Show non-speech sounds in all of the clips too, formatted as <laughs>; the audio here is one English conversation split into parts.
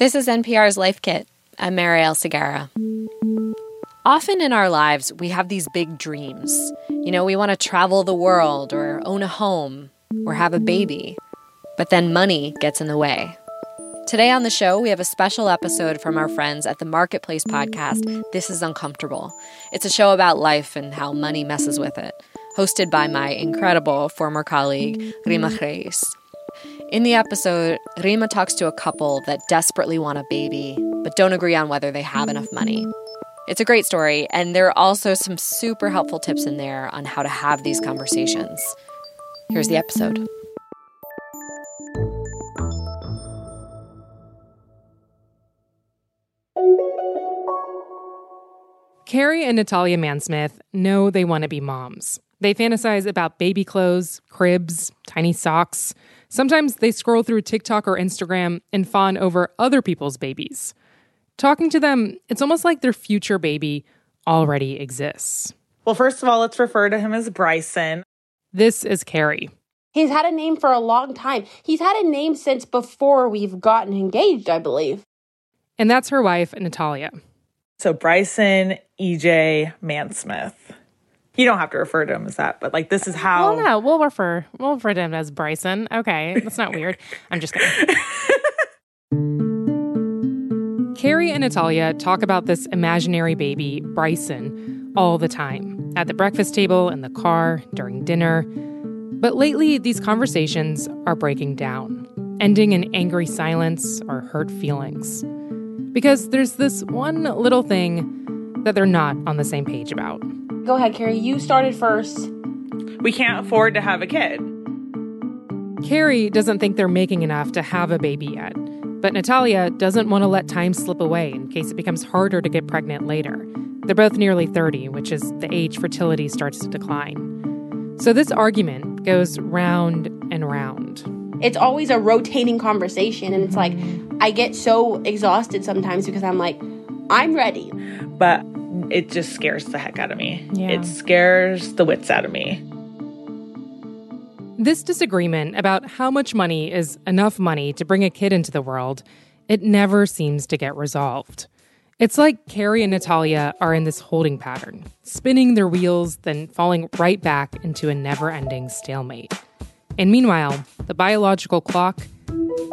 This is NPR's Life Kit. I'm Marielle Segarra. Often in our lives, we have these big dreams. You know, we want to travel the world or own a home or have a baby. But then money gets in the way. Today on the show, we have a special episode from our friends at the Marketplace podcast, This is Uncomfortable. It's a show about life and how money messes with it, hosted by my incredible former colleague, Reema Khrais. In the episode, Reema talks to a couple that desperately want a baby, but don't agree on whether they have enough money. It's a great story, and there are also some super helpful tips in there on how to have these conversations. Here's the episode. Carrie and Natalia Mansmith know they want to be moms. They fantasize about baby clothes, cribs, tiny socks. Sometimes they scroll through TikTok or Instagram and fawn over other people's babies. Talking to them, it's almost like their future baby already exists. Well, first of all, let's refer to him as Bryson. This is Carrie. He's had a name for a long time. He's had a name since before we've gotten engaged, I believe. And that's her wife, Natalia. So Bryson EJ Mansmith you don't have to refer to him as that, but like this is how. Well, no, we'll refer we'll refer to him as Bryson. Okay, that's not weird. I'm just kidding. <laughs> Carrie and Natalia talk about this imaginary baby, Bryson, all the time at the breakfast table, in the car, during dinner. But lately, these conversations are breaking down, ending in angry silence or hurt feelings. Because there's this one little thing that they're not on the same page about. Go ahead, Carrie. You started first. We can't afford to have a kid. Carrie doesn't think they're making enough to have a baby yet. But Natalia doesn't want to let time slip away in case it becomes harder to get pregnant later. They're both nearly 30, which is the age fertility starts to decline. So this argument goes round and round. It's always a rotating conversation, and it's like I get so exhausted sometimes because I'm like, I'm ready. But it just scares the heck out of me. Yeah. It scares the wits out of me. This disagreement about how much money is enough money to bring a kid into the world, it never seems to get resolved. It's like Carrie and Natalia are in this holding pattern, spinning their wheels, then falling right back into a never ending stalemate. And meanwhile, the biological clock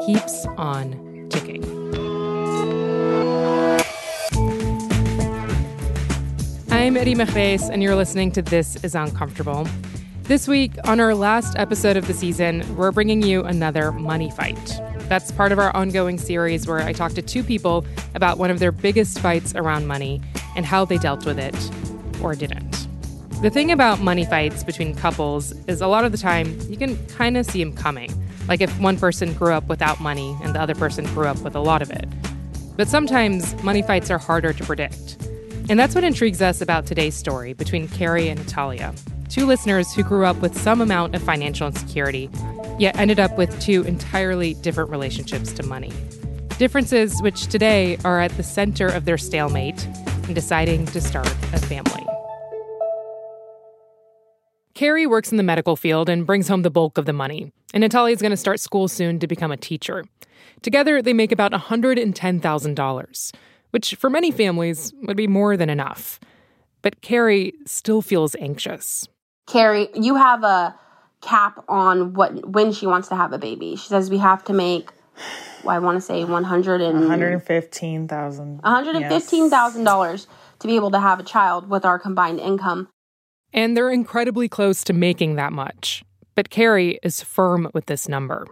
keeps on ticking. I'm Reema Khrais, and you're listening to This is Uncomfortable. This week, on our last episode of the season, we're bringing you another money fight. That's part of our ongoing series where I talk to two people about one of their biggest fights around money and how they dealt with it or didn't. The thing about money fights between couples is a lot of the time you can kind of see them coming. Like if one person grew up without money and the other person grew up with a lot of it. But sometimes money fights are harder to predict. And that's what intrigues us about today's story between Carrie and Natalia, two listeners who grew up with some amount of financial insecurity, yet ended up with two entirely different relationships to money. Differences which today are at the center of their stalemate in deciding to start a family. Carrie works in the medical field and brings home the bulk of the money, and Natalia is going to start school soon to become a teacher. Together, they make about $110,000 which for many families would be more than enough. But Carrie still feels anxious. Carrie, you have a cap on what when she wants to have a baby. She says we have to make well, I want to say 100 and 115,000. $115,000 yes. to be able to have a child with our combined income. And they're incredibly close to making that much. But Carrie is firm with this number.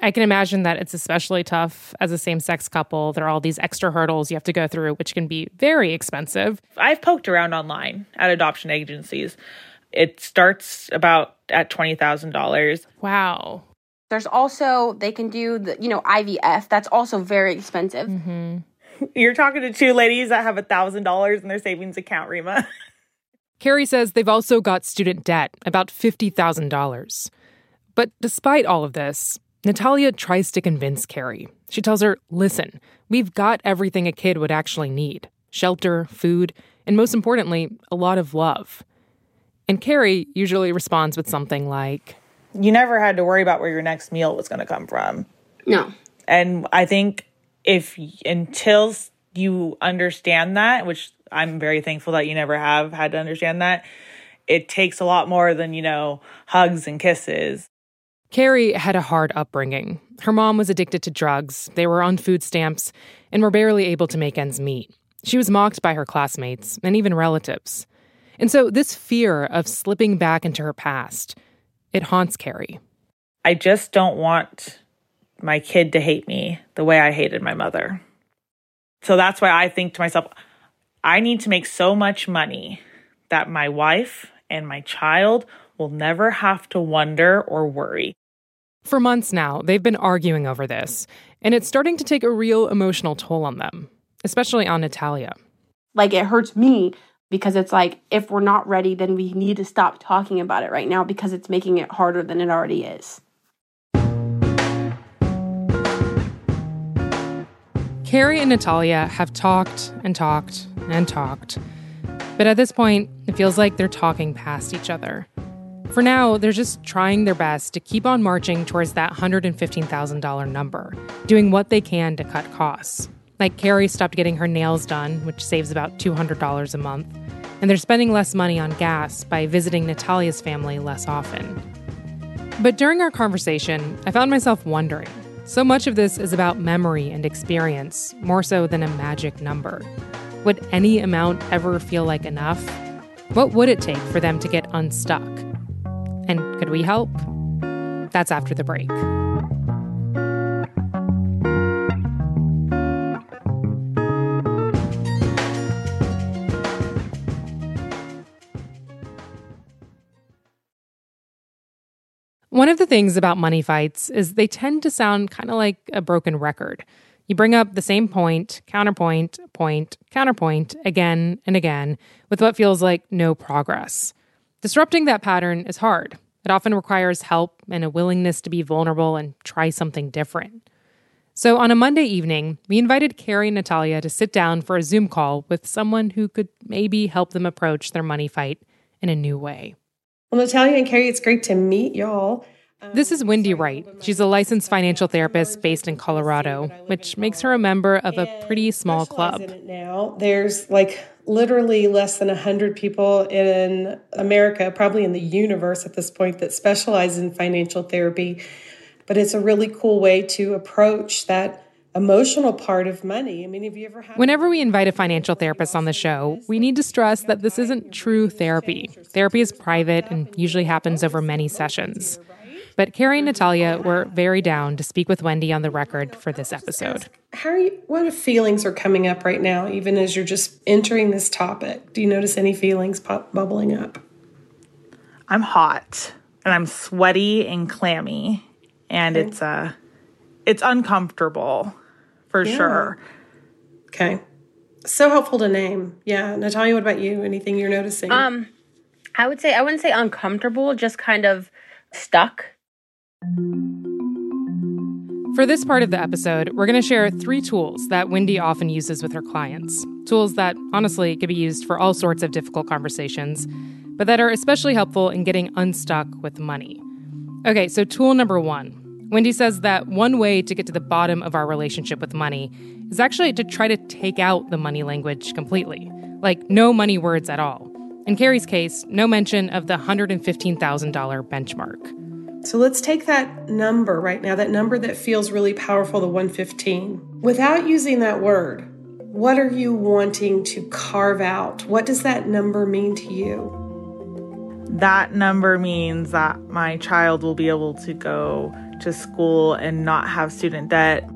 I can imagine that it's especially tough as a same sex couple. There are all these extra hurdles you have to go through, which can be very expensive. I've poked around online at adoption agencies. It starts about at $20,000. Wow. There's also, they can do the, you know, IVF. That's also very expensive. Mm-hmm. You're talking to two ladies that have $1,000 in their savings account, Reema. <laughs> Carrie says they've also got student debt, about $50,000. But despite all of this, Natalia tries to convince Carrie. She tells her, listen, we've got everything a kid would actually need shelter, food, and most importantly, a lot of love. And Carrie usually responds with something like, You never had to worry about where your next meal was going to come from. No. And I think if until you understand that, which I'm very thankful that you never have had to understand that, it takes a lot more than, you know, hugs and kisses. Carrie had a hard upbringing. Her mom was addicted to drugs, they were on food stamps, and were barely able to make ends meet. She was mocked by her classmates and even relatives. And so this fear of slipping back into her past, it haunts Carrie. I just don't want my kid to hate me the way I hated my mother. So that's why I think to myself, I need to make so much money that my wife and my child will never have to wonder or worry. For months now, they've been arguing over this, and it's starting to take a real emotional toll on them, especially on Natalia. Like, it hurts me because it's like, if we're not ready, then we need to stop talking about it right now because it's making it harder than it already is. Carrie and Natalia have talked and talked and talked. But at this point, it feels like they're talking past each other. For now, they're just trying their best to keep on marching towards that $115,000 number, doing what they can to cut costs. Like Carrie stopped getting her nails done, which saves about $200 a month, and they're spending less money on gas by visiting Natalia's family less often. But during our conversation, I found myself wondering so much of this is about memory and experience, more so than a magic number. Would any amount ever feel like enough? What would it take for them to get unstuck? And could we help? That's after the break. One of the things about money fights is they tend to sound kind of like a broken record. You bring up the same point, counterpoint, point, counterpoint again and again with what feels like no progress. Disrupting that pattern is hard. It often requires help and a willingness to be vulnerable and try something different. So on a Monday evening, we invited Carrie and Natalia to sit down for a Zoom call with someone who could maybe help them approach their money fight in a new way. Well, Natalia and Carrie, it's great to meet y'all. Um, this is Wendy Wright. She's a licensed financial therapist based in Colorado, which makes her a member of a pretty small club. Now, there's like literally less than 100 people in America, probably in the universe at this point, that specialize in financial therapy. But it's a really cool way to approach that emotional part of money. I mean, have you ever had Whenever we invite a financial therapist on the show, we need to stress that this isn't true therapy. Therapy is private and usually happens over many sessions. But Carrie and Natalia were very down to speak with Wendy on the record for this episode. How are you what feelings are coming up right now even as you're just entering this topic? Do you notice any feelings pop bubbling up? I'm hot and I'm sweaty and clammy and okay. it's uh it's uncomfortable for yeah. sure. Okay. So helpful to name. Yeah. Natalia, what about you? Anything you're noticing? Um, I would say I wouldn't say uncomfortable, just kind of stuck. For this part of the episode, we're going to share three tools that Wendy often uses with her clients. Tools that honestly could be used for all sorts of difficult conversations, but that are especially helpful in getting unstuck with money. Okay, so tool number one Wendy says that one way to get to the bottom of our relationship with money is actually to try to take out the money language completely, like no money words at all. In Carrie's case, no mention of the $115,000 benchmark. So let's take that number right now, that number that feels really powerful, the 115. Without using that word, what are you wanting to carve out? What does that number mean to you? That number means that my child will be able to go to school and not have student debt.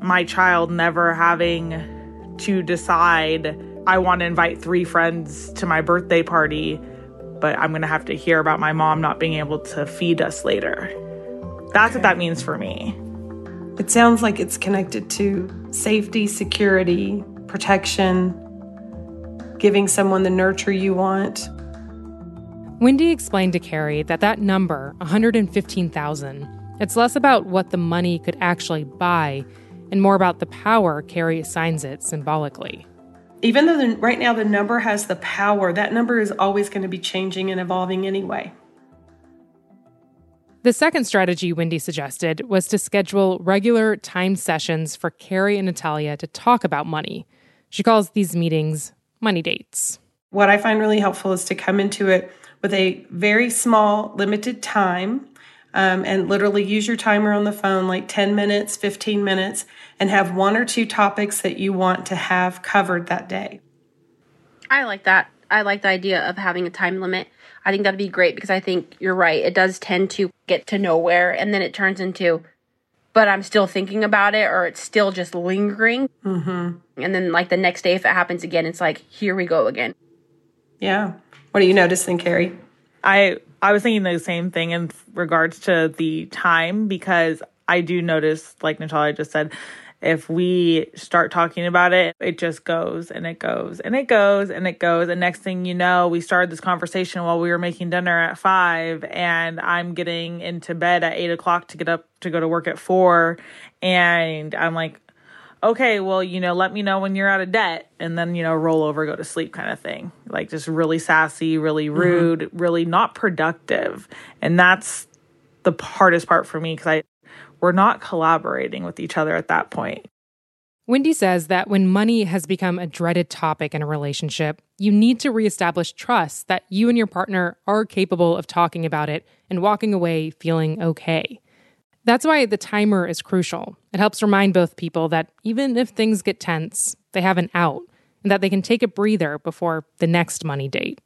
My child never having to decide, I want to invite three friends to my birthday party, but I'm going to have to hear about my mom not being able to feed us later. That's okay. what that means for me. It sounds like it's connected to safety, security, protection, giving someone the nurture you want. Wendy explained to Carrie that that number, 115,000, it's less about what the money could actually buy and more about the power Carrie assigns it symbolically. Even though the, right now the number has the power, that number is always going to be changing and evolving anyway. The second strategy Wendy suggested was to schedule regular timed sessions for Carrie and Natalia to talk about money. She calls these meetings money dates. What I find really helpful is to come into it with a very small, limited time um, and literally use your timer on the phone like 10 minutes, 15 minutes, and have one or two topics that you want to have covered that day. I like that. I like the idea of having a time limit. I think that'd be great because I think you're right. It does tend to get to nowhere and then it turns into, but I'm still thinking about it or it's still just lingering. Mm-hmm. And then, like, the next day, if it happens again, it's like, here we go again. Yeah. What are you noticing, Carrie? I I was thinking the same thing in regards to the time because I do notice, like Natalia just said, if we start talking about it, it just goes and it goes and it goes and it goes. And next thing you know, we started this conversation while we were making dinner at five, and I'm getting into bed at eight o'clock to get up to go to work at four. And I'm like, okay, well, you know, let me know when you're out of debt and then, you know, roll over, go to sleep kind of thing. Like just really sassy, really mm-hmm. rude, mm-hmm. really not productive. And that's the hardest part for me because I we're not collaborating with each other at that point. Wendy says that when money has become a dreaded topic in a relationship, you need to reestablish trust that you and your partner are capable of talking about it and walking away feeling okay. That's why the timer is crucial. It helps remind both people that even if things get tense, they have an out and that they can take a breather before the next money date.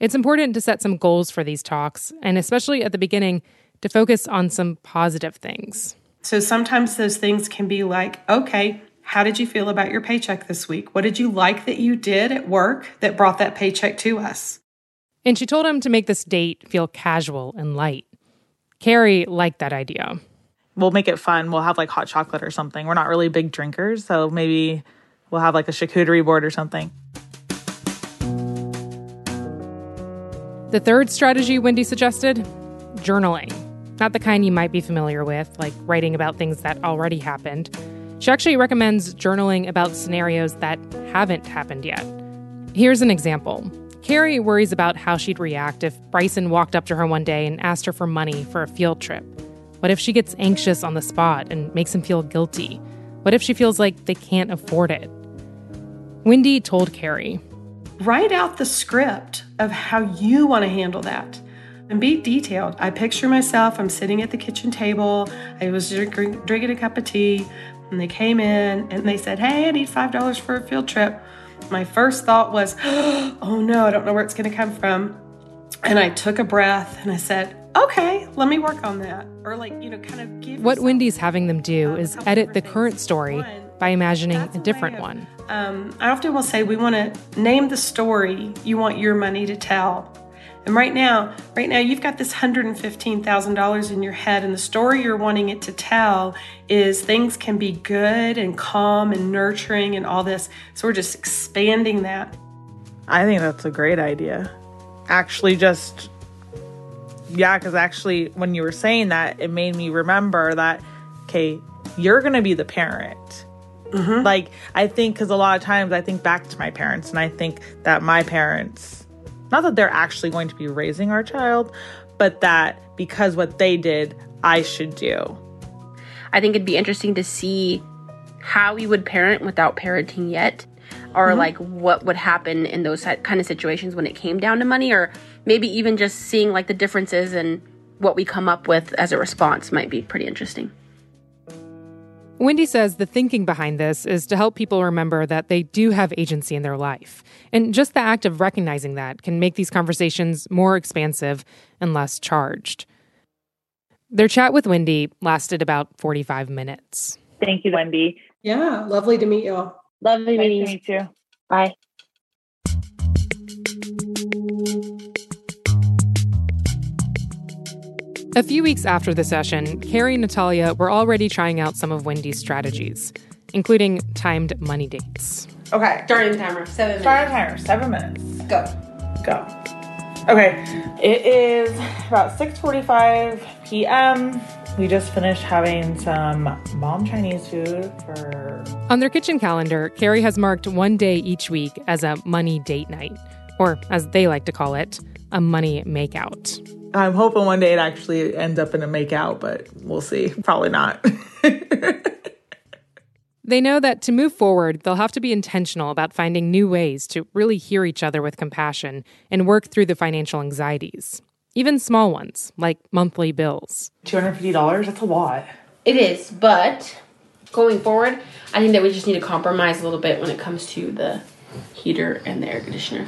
It's important to set some goals for these talks, and especially at the beginning, to focus on some positive things. So sometimes those things can be like, okay, how did you feel about your paycheck this week? What did you like that you did at work that brought that paycheck to us? And she told him to make this date feel casual and light. Carrie liked that idea. We'll make it fun. We'll have like hot chocolate or something. We're not really big drinkers, so maybe we'll have like a charcuterie board or something. The third strategy Wendy suggested journaling. Not the kind you might be familiar with, like writing about things that already happened. She actually recommends journaling about scenarios that haven't happened yet. Here's an example Carrie worries about how she'd react if Bryson walked up to her one day and asked her for money for a field trip. What if she gets anxious on the spot and makes him feel guilty? What if she feels like they can't afford it? Wendy told Carrie Write out the script of how you want to handle that and be detailed. I picture myself, I'm sitting at the kitchen table, I was drinking a cup of tea, and they came in and they said, Hey, I need $5 for a field trip my first thought was, <gasps> oh no, I don't know where it's going to come from. And I took a breath and I said, okay, let me work on that. Or, like, you know, kind of give. What Wendy's having them do is edit the current story by imagining a different one. Um, I often will say, we want to name the story you want your money to tell. And right now, right now, you've got this $115,000 in your head, and the story you're wanting it to tell is things can be good and calm and nurturing and all this. So we're just expanding that. I think that's a great idea. Actually, just, yeah, because actually, when you were saying that, it made me remember that, okay, you're going to be the parent. Mm-hmm. Like, I think, because a lot of times I think back to my parents, and I think that my parents, not that they're actually going to be raising our child, but that because what they did, I should do. I think it'd be interesting to see how we would parent without parenting yet or mm-hmm. like what would happen in those kind of situations when it came down to money or maybe even just seeing like the differences and what we come up with as a response might be pretty interesting. Wendy says the thinking behind this is to help people remember that they do have agency in their life. And just the act of recognizing that can make these conversations more expansive and less charged. Their chat with Wendy lasted about 45 minutes. Thank you, Wendy. Yeah, lovely to meet you all. Lovely nice meeting you too. Bye. A few weeks after the session, Carrie and Natalia were already trying out some of Wendy's strategies, including timed money dates. Okay. Starting the timer, seven Start timer, seven minutes. Go. Go. Okay. It is about 6.45 p.m. We just finished having some mom Chinese food for... On their kitchen calendar, Carrie has marked one day each week as a money date night, or as they like to call it, a money makeout. I'm hoping one day it actually ends up in a makeout, but we'll see. Probably not. <laughs> they know that to move forward, they'll have to be intentional about finding new ways to really hear each other with compassion and work through the financial anxieties, even small ones like monthly bills. $250, that's a lot. It is, but going forward, I think that we just need to compromise a little bit when it comes to the heater and the air conditioner.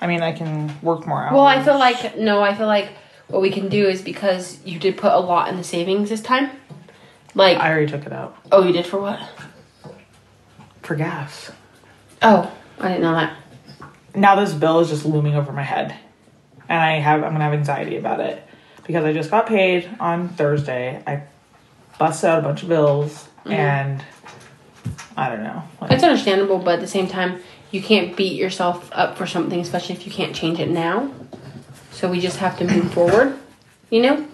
I mean, I can work more hours. Well, I feel like no, I feel like what we can do is because you did put a lot in the savings this time. Like I already took it out. Oh, you did for what? For gas. Oh, I didn't know that. Now this bill is just looming over my head. And I have I'm gonna have anxiety about it. Because I just got paid on Thursday. I busted out a bunch of bills mm-hmm. and I don't know. Like, it's understandable, but at the same time, you can't beat yourself up for something, especially if you can't change it now. So we just have to move forward. You know,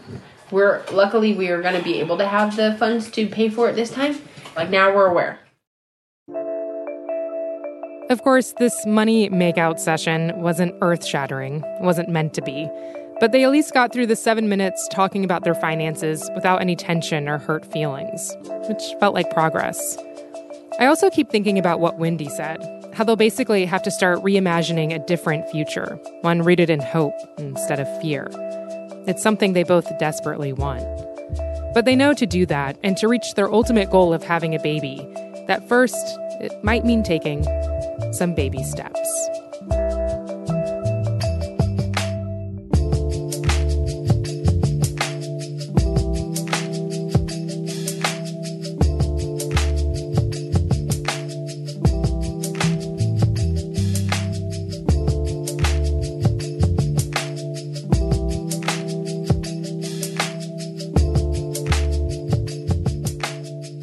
we're luckily we are going to be able to have the funds to pay for it this time. Like now we're aware. Of course, this money makeout session wasn't earth shattering, wasn't meant to be. But they at least got through the seven minutes talking about their finances without any tension or hurt feelings, which felt like progress. I also keep thinking about what Wendy said how they'll basically have to start reimagining a different future, one rooted in hope instead of fear. It's something they both desperately want. But they know to do that and to reach their ultimate goal of having a baby, that first, it might mean taking some baby steps.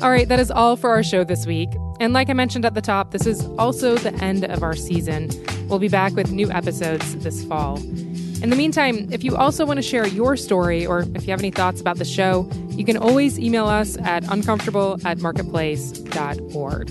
All right, that is all for our show this week. And like I mentioned at the top, this is also the end of our season. We'll be back with new episodes this fall. In the meantime, if you also want to share your story or if you have any thoughts about the show, you can always email us at uncomfortable at marketplace.org.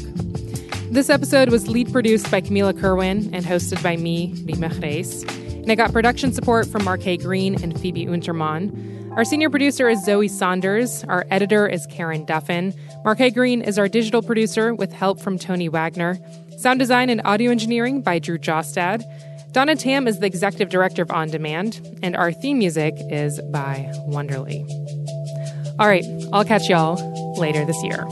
This episode was lead produced by Camila Kerwin and hosted by me, Reema Khrais. And I got production support from Marque Green and Phoebe Untermann. Our senior producer is Zoe Saunders. Our editor is Karen Duffin. Marque Green is our digital producer with help from Tony Wagner. Sound design and audio engineering by Drew Jostad. Donna Tam is the executive director of On Demand, and our theme music is by Wonderly. All right, I'll catch y'all later this year.